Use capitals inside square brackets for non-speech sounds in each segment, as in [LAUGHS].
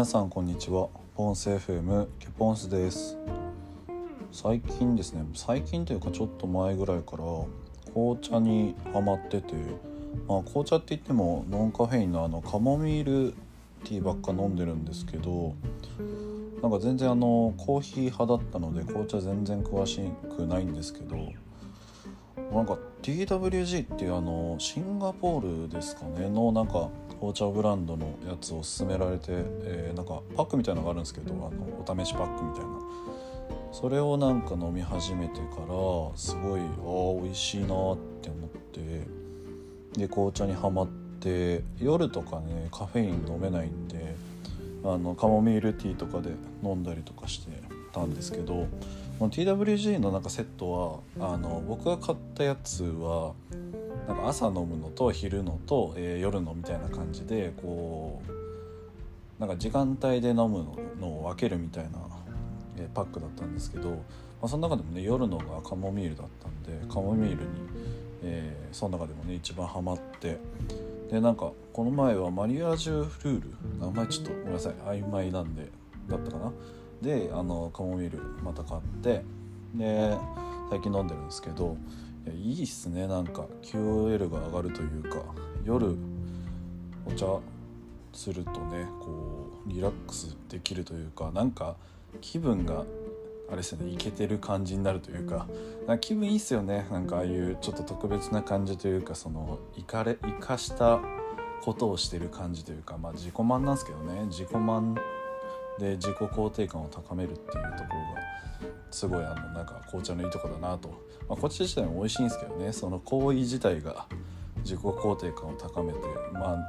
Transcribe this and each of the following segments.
皆さんこんにちは。ポンス FM ケポンスです。最近ですね最近というかちょっと前ぐらいから紅茶にハマってて、まあ、紅茶って言ってもノンカフェインのあのカモミールティーばっか飲んでるんですけどなんか全然あのコーヒー派だったので紅茶全然詳しくないんですけどなんか TWG っていうあのシンガポールですかね？のなんか紅茶ブランドのやつを勧められて、えー、なんかパックみたいのがあるんですけどあのお試しパックみたいな。それをなんか飲み始めてからすごいああ美味しいなって思ってで紅茶にはまって夜とかねカフェイン飲めないんであのカモミールティーとかで飲んだりとかして。たんですけど TWG のなんかセットはあの僕が買ったやつはなんか朝飲むのと昼のと、えー、夜のみたいな感じでこうなんか時間帯で飲むのを分けるみたいな、えー、パックだったんですけど、まあ、その中でもね夜のがカモミールだったんでカモミールに、えー、その中でもね一番ハマってでなんかこの前はマリアージュフルール名前ちょっとごめんなさい曖昧なんでだったかな？であのカモミールまた買ってで最近飲んでるんですけどいやいいっすねなんか QOL が上がるというか夜お茶するとねこうリラックスできるというかなんか気分があれですねイケてる感じになるというかか気分いいっすよねなんかああいうちょっと特別な感じというかそのいかれ生かしたことをしてる感じというかまあ自己満なんですけどね自己満で自己肯定感を高めるっていうところがすごいあのなんか紅茶のいいとこだなと、まあ、こっち自体も美味しいんですけどね。その行為自体が自己肯定感を高めてまあ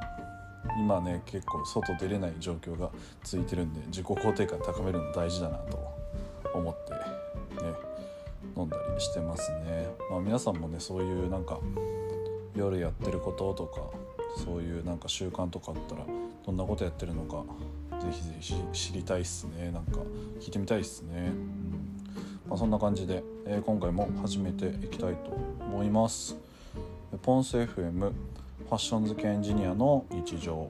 今ね結構外出れない状況が続いてるんで自己肯定感高めるの大事だなと思ってね飲んだりしてますね、まあ、皆さんもねそういうなんか夜やってることとかそういうなんか習慣とかあったらどんなことやってるのかぜひぜひ知りたいっすね。なんか聞いてみたいっすね、うん。まあ、そんな感じで、えー、今回も始めていきたいと思います。ポンス FM ファッション付けエンジニアの日常。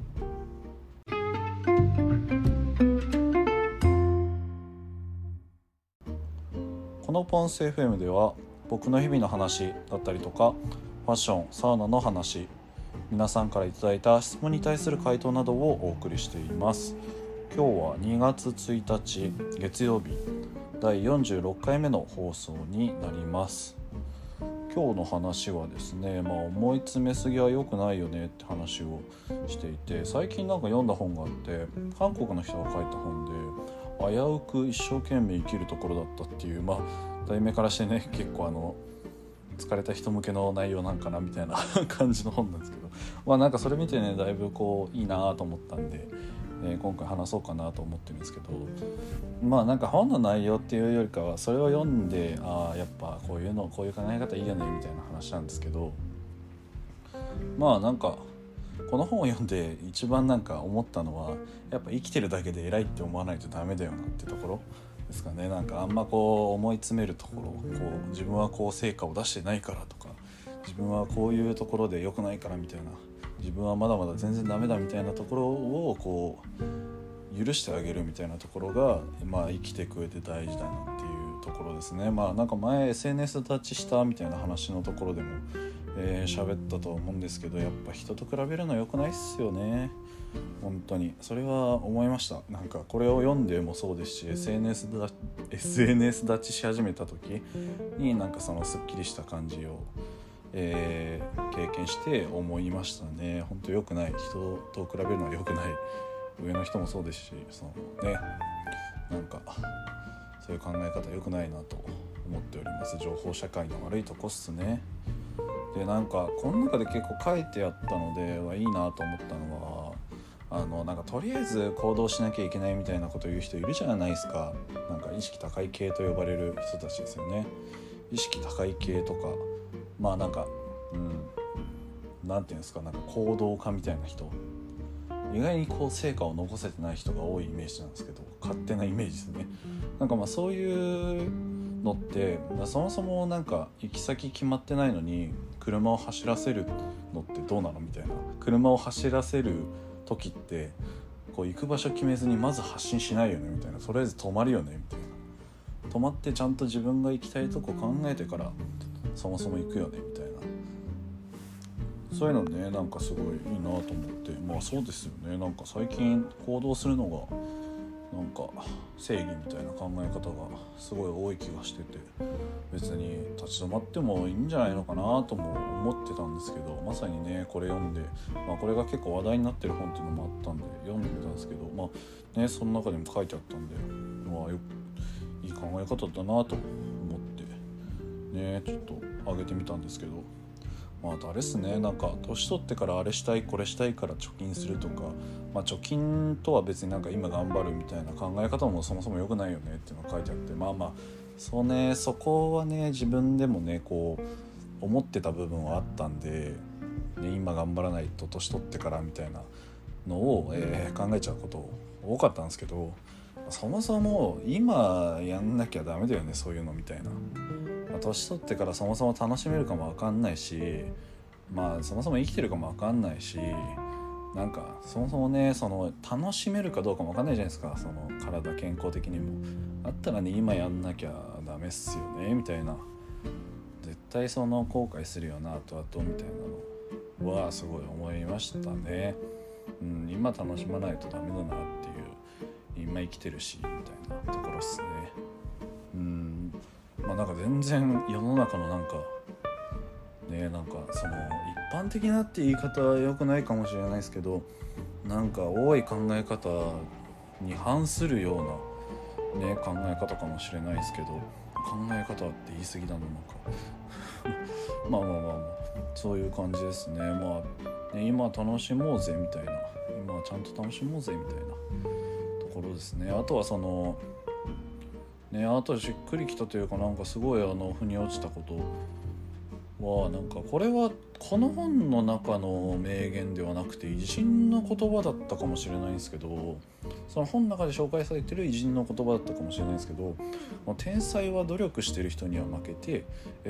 このポンス FM では僕の日々の話だったりとかファッションサウナの話皆さんから頂いた質問に対する回答などをお送りしています。今日は2月1日月曜日。第46回目の放送になります。今日の話はですね、まあ、思い詰めすぎは良くないよねって話をしていて最近なんか読んだ本があって韓国の人が書いた本で危うく一生懸命生きるところだったっていうまあ題名からしてね結構あの疲れた人向けの内容なんかなみたいな [LAUGHS] 感じの本なんですけどまあなんかそれ見てねだいぶこういいなと思ったんで、えー、今回話そうかなと思ってるんですけどまあなんか本の内容っていうよりかはそれを読んでああやっぱこういうのこういう考え方いいよねみたいな話なんですけどまあなんかこの本を読んで一番なんか思ったのはやっぱ生きてるだけで偉いって思わないとダメだよなってところですかね。なんかあんまこう思い詰めるところこう自分はこう成果を出してないからとか自分はこういうところで良くないからみたいな自分はまだまだ全然ダメだみたいなところをこう許してあげるみたいなところが、まあ、生きてく上で大事だなっていうところですね。まあなんか前 SNS 立ちしたみたいな話のところでもえー、喋ったと思うんですけどやっぱ人と比べるの良くないっすよね。本当に。それは思いました。なんかこれを読んでもそうですし SNS だ SNS 立ちし始めた時になんかそのすっきりした感じを、えー、経験して思いましたね。本当良くない。人と比べるのは良くない。上の人もそうですしそのねなんかそういう考え方良くないなと思っております。情報社会の悪いとこっすね。でなんかこの中で結構書いてあったのではいいなと思ったのはあのなんかとりあえず行動しなきゃいけないみたいなこと言う人いるじゃないですか。なんか意識高い系と呼ばれる人たちですよね。意識高い系とかまあなんかうん何て言うんですかなんか行動家みたいな人。意外にこう成果を残せてない人が多いイメージなんですけど勝手なイメージですね。なんかまあそういうのってそもそもなんか行き先決まってないのに車を走らせるのってどうなのみたいな。車を走らせる時ってこう行く場所決めずにまず発信しないよねみたいな。とりあえず泊まるよねみたいな。泊まってちゃんと自分が行きたいとこ考えてからそもそも行くよねみたいな。そういうのねなんかすごいいいなと思って。まあそうですよね。なんか最近行動するのがなんか正義みたいな考え方がすごい多い気がしてて。別に立ち止まってもいいんじゃないのかなとも思ってたんですけど。まさにねこれ読んで、まあ、これが結構話題になってる本っていうのもあったんで読んでみたんですけど。まあねその中でも書いてあったんで。まあよいい考え方だなとねちょっと上げてみたんですけど。まあ、あれっすねなんか年取ってからあれしたいこれしたいから貯金するとか、まあ、貯金とは別になんか今頑張るみたいな考え方もそもそも良くないよねっていうのが書いてあってまあまあそうねそこはね自分でもねこう思ってた部分はあったんで、ね、今頑張らないと年取ってからみたいなのを、えー、考えちゃうこと多かったんですけどそもそも今やんなきゃダメだよねそういうのみたいな。まあ、年取ってからそもそも楽しめるかも分かんないしまあそもそも生きてるかも分かんないしなんかそもそもねその楽しめるかどうかも分かんないじゃないですか。その体健康的にも。あったらね今やんなきゃダメっすよねみたいな。絶対その後悔するよな後々みたいなの。はすごい思いましたね、うん、今楽しまないとダメだなっていう。今生きてるしみたいなところっすね。まあなんか全然世の中のなんかねなんかその一般的なって言い方は良くないかもしれないですけどなんか多い考え方に反するようなね考え方かもしれないですけど考え方って言い過ぎだななんか。[LAUGHS] まあまあまあまあそういう感じですね。まあね今楽しもうぜみたいな。今ちゃんと楽しもうぜみたいなところですね。あとはそのねあとしっくりきたというかなんかすごいあの腑に落ちたことはなんかこれはこの本の中の名言ではなくて偉人の言葉だったかもしれないんですけどその本の中で紹介されてる偉人の言葉だったかもしれないんですけど天才は努力してる人には負けて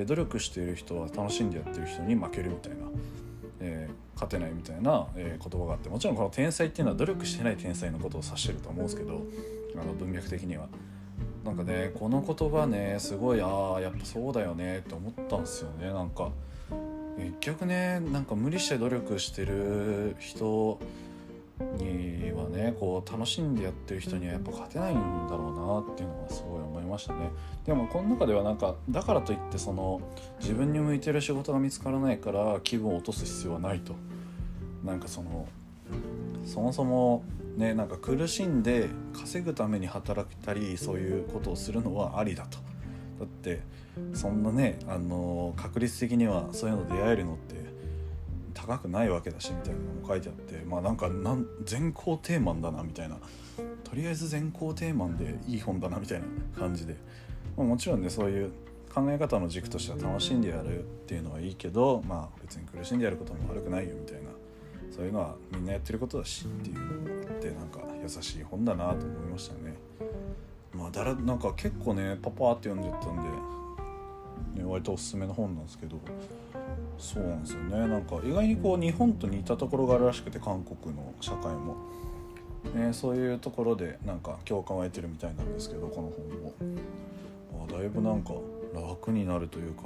努力してる人は楽しんでやってる人に負けるみたいな、えー、勝てないみたいな、えー、言葉があってもちろんこの天才っていうのは努力してない天才のことを指してると思うんですけどあの文脈的には。なんかねこの言葉ねすごいああやっぱそうだよねって思ったんですよね。なんか結局ねなんか無理して努力してる人にはねこう楽しんでやってる人にはやっぱ勝てないんだろうなっていうのはすごい思いましたね。でもこの中ではなんかだからといってその自分に向いてる仕事が見つからないから気分を落とす必要はないと。なんかそのそもそもねなんか苦しんで稼ぐために働いたりそういうことをするのはありだと。だってそんなねあの確率的にはそういうの出会えるのって高くないわけだしみたいなのも書いてあってまあなんかなん全校テーマだなみたいな。とりあえず全校テーマでいい本だなみたいな感じで、まあ、もちろんねそういう考え方の軸としては楽しんでやるっていうのはいいけどまあ別に苦しんでやることも悪くないよみたいな。そういうのはみんなやってることだしっていうのがあってなんか優しい本だなと思いましたね。まあだらなんか結構ねパパって読んじゃったんで、ね、割とおすすめの本なんですけどそうなんですよね。なんか意外にこう日本と似たところがあるらしくて韓国の社会も、ね、そういうところでなんか共感を得てるみたいなんですけどこの本も。あだいぶなんか楽になるというか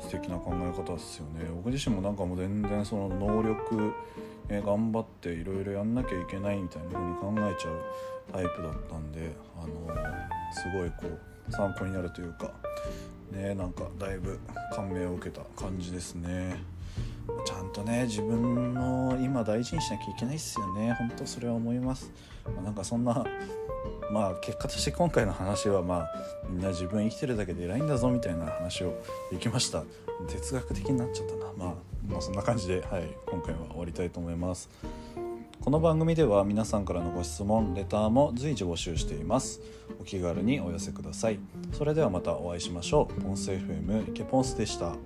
素敵な考え方ですよね。僕自身もなんかもう全然その能力え、頑張っていろいろやんなきゃいけないみたいな風に考えちゃうタイプだったんで、あのー、すごいこう参考になるというかねなんかだいぶ感銘を受けた感じですね。ちゃんとね自分の今大事にしなきゃいけないっすよね。本当それは思います、まあ、なんかそんなまあ結果として今回の話はまあみんな自分生きてるだけで偉いんだぞみたいな話をできました。哲学的になっちゃったな。まあまあ、そんな感じで、はい、今回は終わりたいと思います。この番組では皆さんからのご質問レターも随時募集しています。お気軽にお寄せください。それではまたお会いしましょう。ポンス FM ケポンスでした。